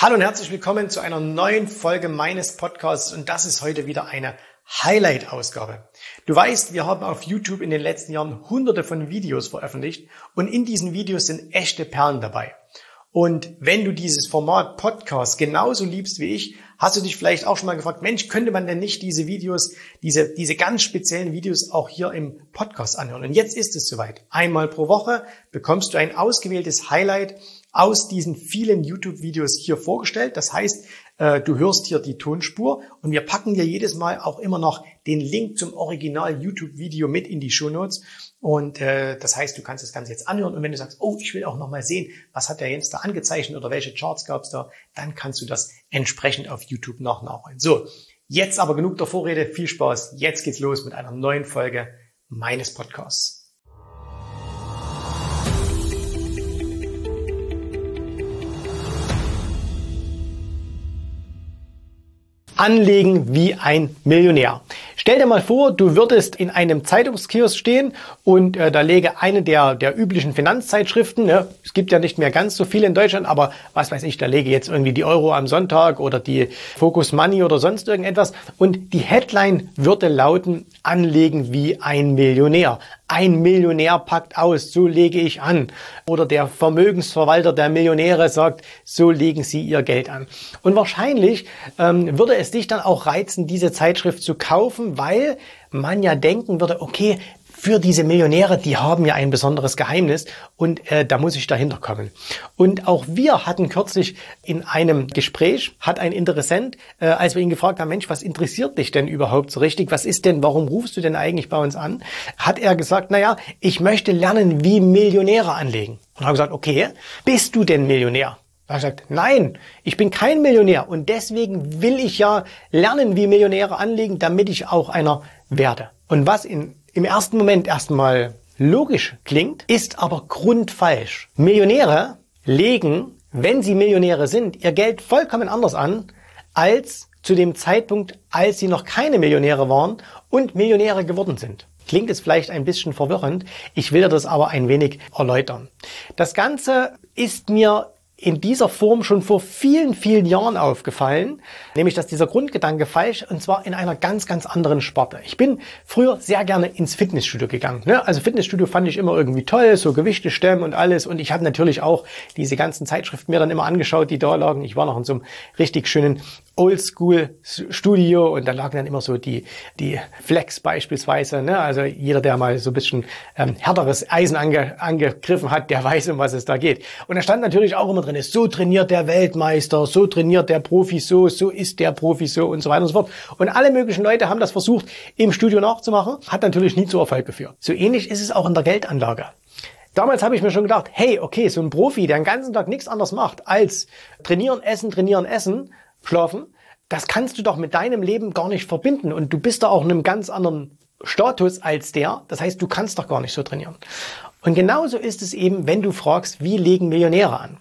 Hallo und herzlich willkommen zu einer neuen Folge meines Podcasts und das ist heute wieder eine Highlight-Ausgabe. Du weißt, wir haben auf YouTube in den letzten Jahren hunderte von Videos veröffentlicht und in diesen Videos sind echte Perlen dabei. Und wenn du dieses Format Podcast genauso liebst wie ich, hast du dich vielleicht auch schon mal gefragt, Mensch, könnte man denn nicht diese Videos, diese, diese ganz speziellen Videos auch hier im Podcast anhören? Und jetzt ist es soweit. Einmal pro Woche bekommst du ein ausgewähltes Highlight aus diesen vielen YouTube-Videos hier vorgestellt. Das heißt, äh, du hörst hier die Tonspur und wir packen dir jedes Mal auch immer noch den Link zum Original YouTube-Video mit in die Show. Und äh, das heißt, du kannst das Ganze jetzt anhören und wenn du sagst, oh, ich will auch noch mal sehen, was hat der Jens da angezeichnet oder welche Charts gab es da, dann kannst du das entsprechend auf YouTube noch nachholen. So, jetzt aber genug der Vorrede, viel Spaß. Jetzt geht's los mit einer neuen Folge meines Podcasts. Anlegen wie ein Millionär. Stell dir mal vor, du würdest in einem Zeitungskiosk stehen und äh, da lege eine der, der üblichen Finanzzeitschriften, ne? es gibt ja nicht mehr ganz so viele in Deutschland, aber was weiß ich, da lege jetzt irgendwie die Euro am Sonntag oder die Focus Money oder sonst irgendetwas und die Headline würde lauten, anlegen wie ein Millionär. Ein Millionär packt aus, so lege ich an. Oder der Vermögensverwalter der Millionäre sagt, so legen sie ihr Geld an. Und wahrscheinlich ähm, würde es dich dann auch reizen, diese Zeitschrift zu kaufen, weil man ja denken würde, okay, für diese Millionäre, die haben ja ein besonderes Geheimnis und äh, da muss ich dahinter kommen. Und auch wir hatten kürzlich in einem Gespräch, hat ein Interessent, äh, als wir ihn gefragt haben, Mensch, was interessiert dich denn überhaupt so richtig? Was ist denn, warum rufst du denn eigentlich bei uns an? Hat er gesagt, naja, ich möchte lernen, wie Millionäre anlegen. Und habe gesagt, okay, bist du denn Millionär? Er hat gesagt, nein, ich bin kein Millionär und deswegen will ich ja lernen, wie Millionäre anlegen, damit ich auch einer werde. Und was in im ersten Moment erstmal logisch klingt, ist aber grundfalsch. Millionäre legen, wenn sie Millionäre sind, ihr Geld vollkommen anders an als zu dem Zeitpunkt, als sie noch keine Millionäre waren und Millionäre geworden sind. Klingt es vielleicht ein bisschen verwirrend, ich will dir das aber ein wenig erläutern. Das Ganze ist mir in dieser Form schon vor vielen, vielen Jahren aufgefallen, nämlich dass dieser Grundgedanke falsch und zwar in einer ganz, ganz anderen Sparte. Ich bin früher sehr gerne ins Fitnessstudio gegangen. Ne? Also Fitnessstudio fand ich immer irgendwie toll, so Gewichte stemmen und alles und ich habe natürlich auch diese ganzen Zeitschriften mir dann immer angeschaut, die da lagen. Ich war noch in so einem richtig schönen Oldschool-Studio und da lagen dann immer so die, die Flex beispielsweise. Ne? Also jeder, der mal so ein bisschen ähm, härteres Eisen ange, angegriffen hat, der weiß, um was es da geht. Und da stand natürlich auch immer drin, so trainiert der Weltmeister, so trainiert der Profi so, so ist der Profi so und so weiter und so fort. Und alle möglichen Leute haben das versucht, im Studio nachzumachen, hat natürlich nie zu Erfolg geführt. So ähnlich ist es auch in der Geldanlage. Damals habe ich mir schon gedacht, hey, okay, so ein Profi, der den ganzen Tag nichts anderes macht als trainieren, essen, trainieren, essen, schlafen, das kannst du doch mit deinem Leben gar nicht verbinden und du bist da auch in einem ganz anderen Status als der. Das heißt, du kannst doch gar nicht so trainieren. Und genauso ist es eben, wenn du fragst, wie legen Millionäre an?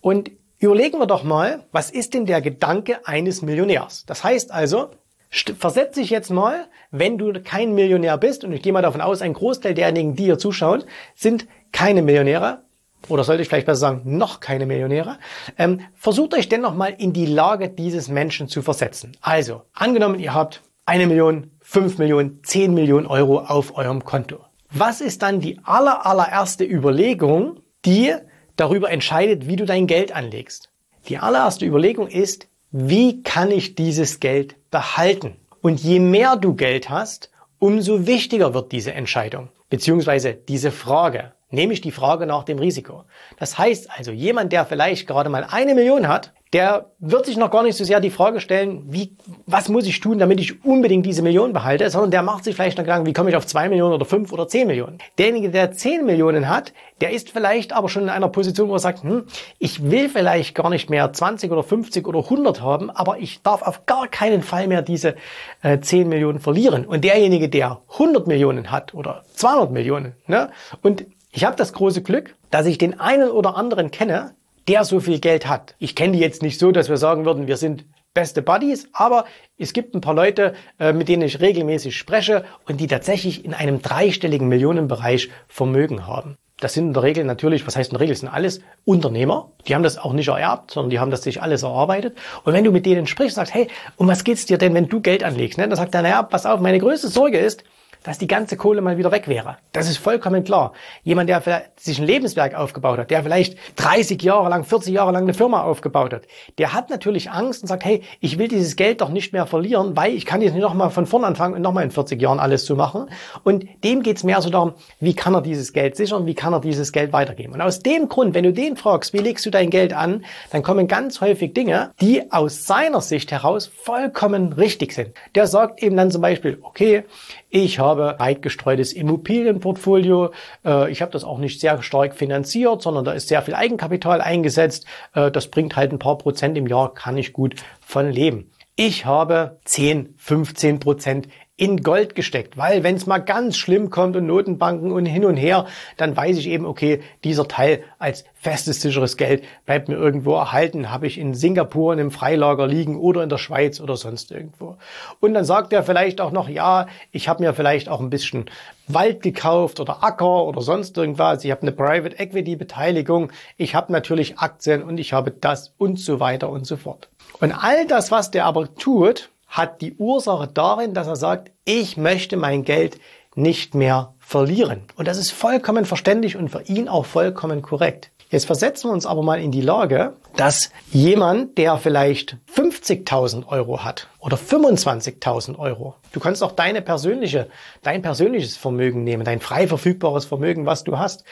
Und überlegen wir doch mal, was ist denn der Gedanke eines Millionärs? Das heißt also, versetze dich jetzt mal, wenn du kein Millionär bist, und ich gehe mal davon aus, ein Großteil derjenigen, die hier zuschauen, sind keine Millionäre, oder sollte ich vielleicht besser sagen, noch keine Millionäre, ähm, versucht euch dennoch mal in die Lage dieses Menschen zu versetzen. Also, angenommen, ihr habt eine Million, fünf Millionen, zehn Millionen Euro auf eurem Konto. Was ist dann die aller, allererste Überlegung, die darüber entscheidet, wie du dein Geld anlegst? Die allererste Überlegung ist, wie kann ich dieses Geld behalten? Und je mehr du Geld hast, umso wichtiger wird diese Entscheidung, beziehungsweise diese Frage nämlich die Frage nach dem Risiko. Das heißt also, jemand, der vielleicht gerade mal eine Million hat, der wird sich noch gar nicht so sehr die Frage stellen, wie, was muss ich tun, damit ich unbedingt diese Million behalte, sondern der macht sich vielleicht noch Gedanken, wie komme ich auf zwei Millionen oder fünf oder zehn Millionen. Derjenige, der zehn Millionen hat, der ist vielleicht aber schon in einer Position, wo er sagt, hm, ich will vielleicht gar nicht mehr 20 oder 50 oder 100 haben, aber ich darf auf gar keinen Fall mehr diese äh, 10 Millionen verlieren. Und derjenige, der 100 Millionen hat oder 200 Millionen, ne, und ich habe das große Glück, dass ich den einen oder anderen kenne, der so viel Geld hat. Ich kenne die jetzt nicht so, dass wir sagen würden, wir sind beste Buddies, aber es gibt ein paar Leute, äh, mit denen ich regelmäßig spreche und die tatsächlich in einem dreistelligen Millionenbereich Vermögen haben. Das sind in der Regel natürlich, was heißt in der Regel, sind alles Unternehmer. Die haben das auch nicht ererbt, sondern die haben das sich alles erarbeitet. Und wenn du mit denen sprichst, sagst, hey, um was geht's dir denn, wenn du Geld anlegst? Ne? Dann sagt er, naja, pass auf, meine größte Sorge ist, dass die ganze Kohle mal wieder weg wäre. Das ist vollkommen klar. Jemand, der sich ein Lebenswerk aufgebaut hat, der vielleicht 30 Jahre lang, 40 Jahre lang eine Firma aufgebaut hat, der hat natürlich Angst und sagt, hey, ich will dieses Geld doch nicht mehr verlieren, weil ich kann jetzt nicht nochmal von vorn anfangen und nochmal in 40 Jahren alles zu machen. Und dem geht's mehr so darum, wie kann er dieses Geld sichern, wie kann er dieses Geld weitergeben. Und aus dem Grund, wenn du den fragst, wie legst du dein Geld an, dann kommen ganz häufig Dinge, die aus seiner Sicht heraus vollkommen richtig sind. Der sagt eben dann zum Beispiel, okay, ich habe weit gestreutes Immobilienportfolio. Äh, ich habe das auch nicht sehr stark finanziert, sondern da ist sehr viel Eigenkapital eingesetzt. Äh, das bringt halt ein paar Prozent im Jahr, kann ich gut von leben. Ich habe 10, 15 Prozent in Gold gesteckt, weil wenn es mal ganz schlimm kommt und Notenbanken und hin und her, dann weiß ich eben, okay, dieser Teil als festes, sicheres Geld bleibt mir irgendwo erhalten, habe ich in Singapur in einem Freilager liegen oder in der Schweiz oder sonst irgendwo. Und dann sagt er vielleicht auch noch, ja, ich habe mir vielleicht auch ein bisschen Wald gekauft oder Acker oder sonst irgendwas, ich habe eine Private Equity Beteiligung, ich habe natürlich Aktien und ich habe das und so weiter und so fort. Und all das, was der aber tut, hat die Ursache darin, dass er sagt, ich möchte mein Geld nicht mehr verlieren. Und das ist vollkommen verständlich und für ihn auch vollkommen korrekt. Jetzt versetzen wir uns aber mal in die Lage, dass jemand, der vielleicht 50.000 Euro hat oder 25.000 Euro, du kannst auch deine persönliche, dein persönliches Vermögen nehmen, dein frei verfügbares Vermögen, was du hast.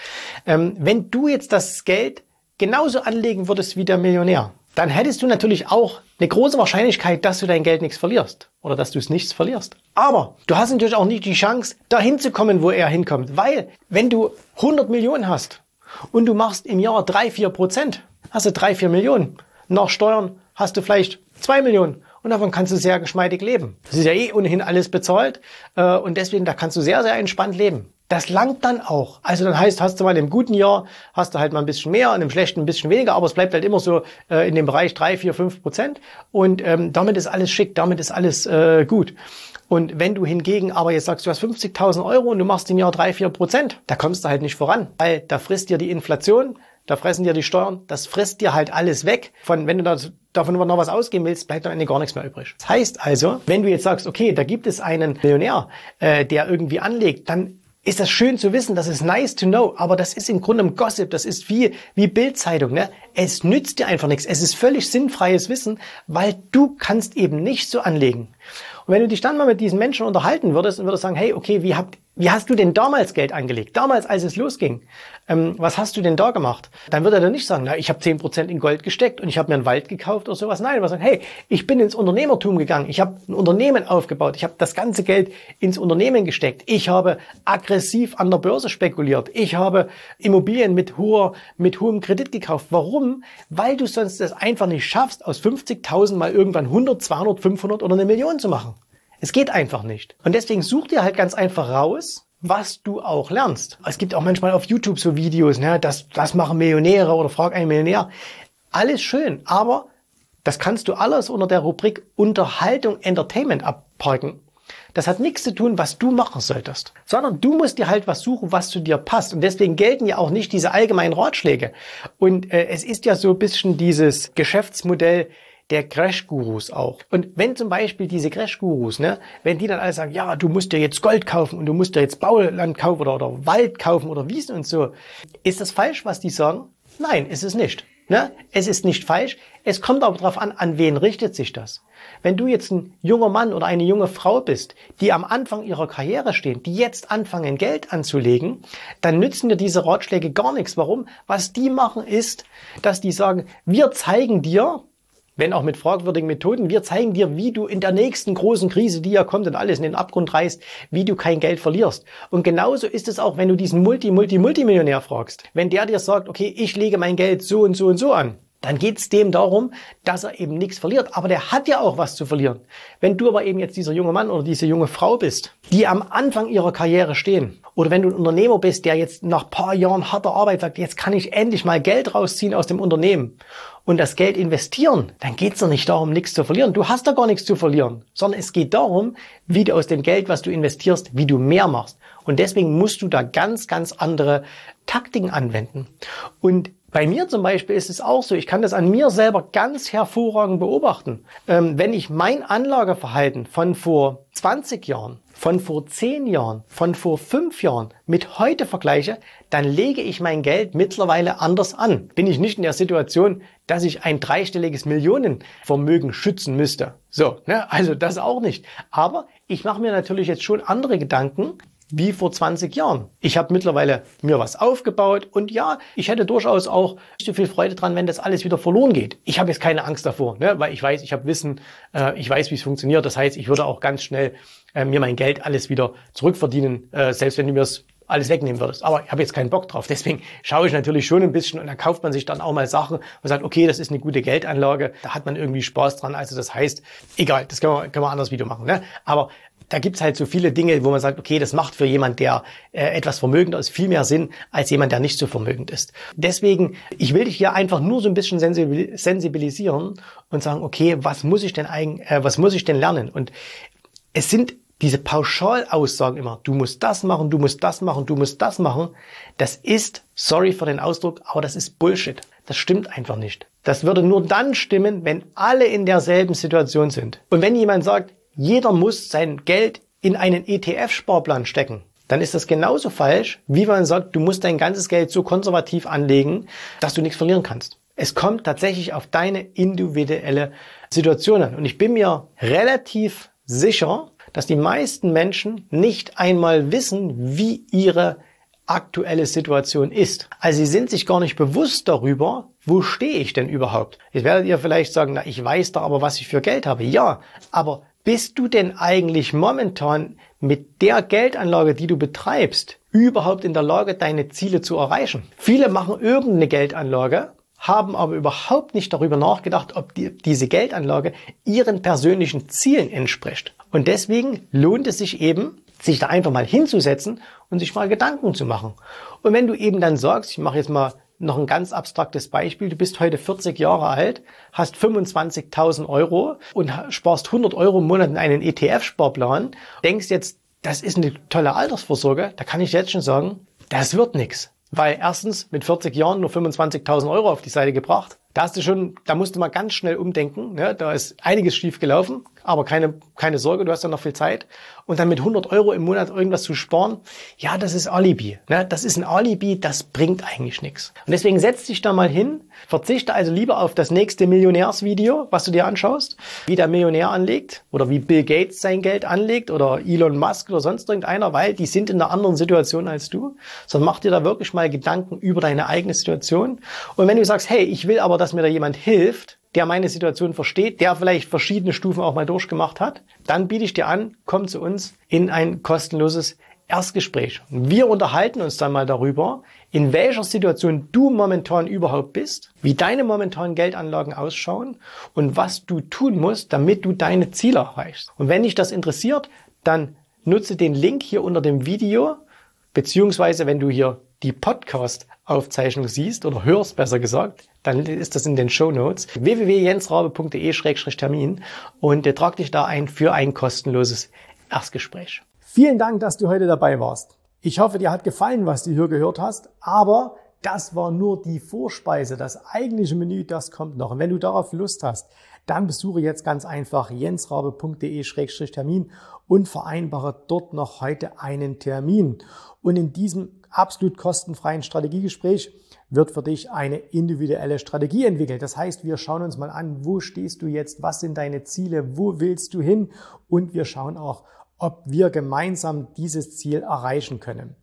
Ähm, wenn du jetzt das Geld genauso anlegen würdest wie der Millionär, dann hättest du natürlich auch eine große Wahrscheinlichkeit, dass du dein Geld nichts verlierst oder dass du es nichts verlierst. Aber du hast natürlich auch nicht die Chance, dahin zu kommen, wo er hinkommt, weil wenn du 100 Millionen hast und du machst im Jahr 3, 4 Prozent, hast du 3, 4 Millionen. Nach Steuern hast du vielleicht 2 Millionen und davon kannst du sehr geschmeidig leben. Das ist ja eh ohnehin alles bezahlt äh, und deswegen da kannst du sehr, sehr entspannt leben. Das langt dann auch. Also dann heißt, hast du mal im guten Jahr, hast du halt mal ein bisschen mehr, in dem schlechten ein bisschen weniger, aber es bleibt halt immer so äh, in dem Bereich drei, vier, fünf Prozent. Und ähm, damit ist alles schick, damit ist alles äh, gut. Und wenn du hingegen aber jetzt sagst, du hast 50.000 Euro und du machst im Jahr drei, vier Prozent, da kommst du halt nicht voran, weil da frisst dir die Inflation, da fressen dir die Steuern, das frisst dir halt alles weg. Von wenn du das, davon noch was ausgeben willst, bleibt dann gar nichts mehr übrig. Das heißt also, wenn du jetzt sagst, okay, da gibt es einen Millionär, äh, der irgendwie anlegt, dann ist das schön zu wissen, das ist nice to know, aber das ist im Grunde ein Gossip, das ist wie, wie Bildzeitung, ne? Es nützt dir einfach nichts. Es ist völlig sinnfreies Wissen, weil du kannst eben nicht so anlegen. Und wenn du dich dann mal mit diesen Menschen unterhalten würdest und würdest sagen, hey, okay, wie, habt, wie hast du denn damals Geld angelegt? Damals, als es losging. Ähm, was hast du denn da gemacht? Dann würde er dann nicht sagen, na, ich habe zehn Prozent in Gold gesteckt und ich habe mir einen Wald gekauft oder sowas. Nein, er würde sagen, hey, ich bin ins Unternehmertum gegangen. Ich habe ein Unternehmen aufgebaut. Ich habe das ganze Geld ins Unternehmen gesteckt. Ich habe aggressiv an der Börse spekuliert. Ich habe Immobilien mit hoher, mit hohem Kredit gekauft. Warum? Weil du sonst es einfach nicht schaffst, aus 50.000 mal irgendwann 100, 200, 500 oder eine Million zu machen. Es geht einfach nicht. Und deswegen such dir halt ganz einfach raus, was du auch lernst. Es gibt auch manchmal auf YouTube so Videos, ne, das, das machen Millionäre oder frag einen Millionär. Alles schön, aber das kannst du alles unter der Rubrik Unterhaltung, Entertainment abparken. Das hat nichts zu tun, was du machen solltest, sondern du musst dir halt was suchen, was zu dir passt. Und deswegen gelten ja auch nicht diese allgemeinen Ratschläge. Und äh, es ist ja so ein bisschen dieses Geschäftsmodell, der Crash-Gurus auch. Und wenn zum Beispiel diese Crash-Gurus, ne, wenn die dann alle sagen, ja, du musst dir jetzt Gold kaufen und du musst dir jetzt Bauland kaufen oder, oder Wald kaufen oder Wiesen und so, ist das falsch, was die sagen? Nein, ist es nicht. Ne? Es ist nicht falsch. Es kommt aber darauf an, an wen richtet sich das. Wenn du jetzt ein junger Mann oder eine junge Frau bist, die am Anfang ihrer Karriere stehen, die jetzt anfangen, Geld anzulegen, dann nützen dir diese Ratschläge gar nichts. Warum? Was die machen ist, dass die sagen, wir zeigen dir, wenn auch mit fragwürdigen Methoden. Wir zeigen dir, wie du in der nächsten großen Krise, die ja kommt und alles in den Abgrund reißt, wie du kein Geld verlierst. Und genauso ist es auch, wenn du diesen Multi, Multi, Multimillionär fragst. Wenn der dir sagt, okay, ich lege mein Geld so und so und so an, dann geht es dem darum, dass er eben nichts verliert. Aber der hat ja auch was zu verlieren. Wenn du aber eben jetzt dieser junge Mann oder diese junge Frau bist, die am Anfang ihrer Karriere stehen, oder wenn du ein Unternehmer bist, der jetzt nach paar Jahren harter Arbeit sagt, jetzt kann ich endlich mal Geld rausziehen aus dem Unternehmen und das Geld investieren, dann geht es doch nicht darum, nichts zu verlieren. Du hast da gar nichts zu verlieren, sondern es geht darum, wie du aus dem Geld, was du investierst, wie du mehr machst. Und deswegen musst du da ganz, ganz andere Taktiken anwenden. Und bei mir zum Beispiel ist es auch so, ich kann das an mir selber ganz hervorragend beobachten. Ähm, wenn ich mein Anlageverhalten von vor 20 Jahren, von vor 10 Jahren, von vor 5 Jahren mit heute vergleiche, dann lege ich mein Geld mittlerweile anders an. Bin ich nicht in der Situation, dass ich ein dreistelliges Millionenvermögen schützen müsste. So, ne? also das auch nicht. Aber ich mache mir natürlich jetzt schon andere Gedanken, wie vor 20 Jahren. Ich habe mittlerweile mir was aufgebaut und ja, ich hätte durchaus auch nicht so viel Freude dran, wenn das alles wieder verloren geht. Ich habe jetzt keine Angst davor, ne? weil ich weiß, ich habe Wissen, äh, ich weiß, wie es funktioniert. Das heißt, ich würde auch ganz schnell äh, mir mein Geld alles wieder zurückverdienen, äh, selbst wenn du mir es alles wegnehmen würdest. Aber ich habe jetzt keinen Bock drauf. Deswegen schaue ich natürlich schon ein bisschen und dann kauft man sich dann auch mal Sachen und sagt, okay, das ist eine gute Geldanlage, da hat man irgendwie Spaß dran. Also das heißt, egal, das können wir, können wir anders Video machen. Ne? Aber da gibt's halt so viele Dinge, wo man sagt, okay, das macht für jemand, der äh, etwas vermögender ist, viel mehr Sinn als jemand, der nicht so vermögend ist. Deswegen, ich will dich hier einfach nur so ein bisschen sensibilisieren und sagen, okay, was muss ich denn eigentlich, äh, was muss ich denn lernen? Und es sind diese Pauschalaussagen immer, du musst das machen, du musst das machen, du musst das machen, das ist, sorry für den Ausdruck, aber das ist Bullshit. Das stimmt einfach nicht. Das würde nur dann stimmen, wenn alle in derselben Situation sind. Und wenn jemand sagt, jeder muss sein Geld in einen ETF-Sparplan stecken, dann ist das genauso falsch, wie man sagt, du musst dein ganzes Geld so konservativ anlegen, dass du nichts verlieren kannst. Es kommt tatsächlich auf deine individuelle Situation an. Und ich bin mir relativ sicher, dass die meisten Menschen nicht einmal wissen, wie ihre aktuelle Situation ist. Also sie sind sich gar nicht bewusst darüber, wo stehe ich denn überhaupt. Jetzt werdet ihr vielleicht sagen, na, ich weiß doch aber, was ich für Geld habe. Ja, aber bist du denn eigentlich momentan mit der Geldanlage, die du betreibst, überhaupt in der Lage, deine Ziele zu erreichen? Viele machen irgendeine Geldanlage, haben aber überhaupt nicht darüber nachgedacht, ob die, diese Geldanlage ihren persönlichen Zielen entspricht. Und deswegen lohnt es sich eben, sich da einfach mal hinzusetzen und sich mal Gedanken zu machen. Und wenn du eben dann sagst, ich mache jetzt mal noch ein ganz abstraktes Beispiel. Du bist heute 40 Jahre alt, hast 25.000 Euro und sparst 100 Euro im Monat in einen ETF-Sparplan. Denkst jetzt, das ist eine tolle Altersvorsorge. Da kann ich jetzt schon sagen, das wird nichts. Weil erstens mit 40 Jahren nur 25.000 Euro auf die Seite gebracht. Da hast du schon, da musst du mal ganz schnell umdenken. Ne? Da ist einiges schief gelaufen, aber keine, keine Sorge, du hast ja noch viel Zeit. Und dann mit 100 Euro im Monat irgendwas zu sparen, ja, das ist Alibi. Ne? Das ist ein Alibi, das bringt eigentlich nichts. Und deswegen setz dich da mal hin, verzichte also lieber auf das nächste Millionärsvideo, was du dir anschaust, wie der Millionär anlegt oder wie Bill Gates sein Geld anlegt oder Elon Musk oder sonst irgendeiner, weil die sind in einer anderen Situation als du. Sondern mach dir da wirklich mal Gedanken über deine eigene Situation. Und wenn du sagst, hey, ich will aber, dass mir da jemand hilft, der meine Situation versteht, der vielleicht verschiedene Stufen auch mal durchgemacht hat, dann biete ich dir an, komm zu uns in ein kostenloses Erstgespräch. Wir unterhalten uns dann mal darüber, in welcher Situation du momentan überhaupt bist, wie deine momentanen Geldanlagen ausschauen und was du tun musst, damit du deine Ziele erreichst. Und wenn dich das interessiert, dann nutze den Link hier unter dem Video, beziehungsweise wenn du hier die Podcast-Aufzeichnung siehst oder hörst, besser gesagt, dann ist das in den Show Notes www.jensraube.de-termin und äh, trag dich da ein für ein kostenloses Erstgespräch. Vielen Dank, dass du heute dabei warst. Ich hoffe, dir hat gefallen, was du hier gehört hast, aber das war nur die Vorspeise. Das eigentliche Menü, das kommt noch. Und wenn du darauf Lust hast, dann besuche jetzt ganz einfach jensrabe.de-termin und vereinbare dort noch heute einen Termin. Und in diesem absolut kostenfreien Strategiegespräch wird für dich eine individuelle Strategie entwickelt. Das heißt, wir schauen uns mal an, wo stehst du jetzt, was sind deine Ziele, wo willst du hin und wir schauen auch, ob wir gemeinsam dieses Ziel erreichen können.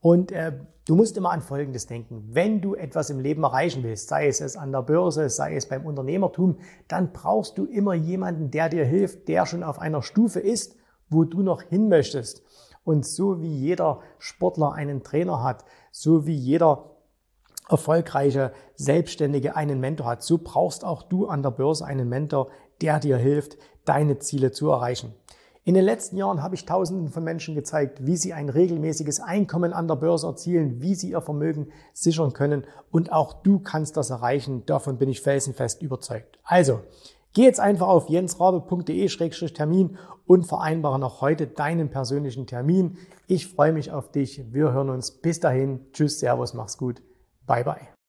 Und äh, du musst immer an Folgendes denken. Wenn du etwas im Leben erreichen willst, sei es es an der Börse, sei es beim Unternehmertum, dann brauchst du immer jemanden, der dir hilft, der schon auf einer Stufe ist, wo du noch hin möchtest. Und so wie jeder Sportler einen Trainer hat, so wie jeder erfolgreiche Selbstständige einen Mentor hat, so brauchst auch du an der Börse einen Mentor, der dir hilft, deine Ziele zu erreichen. In den letzten Jahren habe ich Tausenden von Menschen gezeigt, wie sie ein regelmäßiges Einkommen an der Börse erzielen, wie sie ihr Vermögen sichern können und auch du kannst das erreichen. Davon bin ich felsenfest überzeugt. Also, Geh jetzt einfach auf jensrabe.de-termin und vereinbare noch heute deinen persönlichen Termin. Ich freue mich auf dich. Wir hören uns. Bis dahin. Tschüss, Servus, mach's gut. Bye, bye.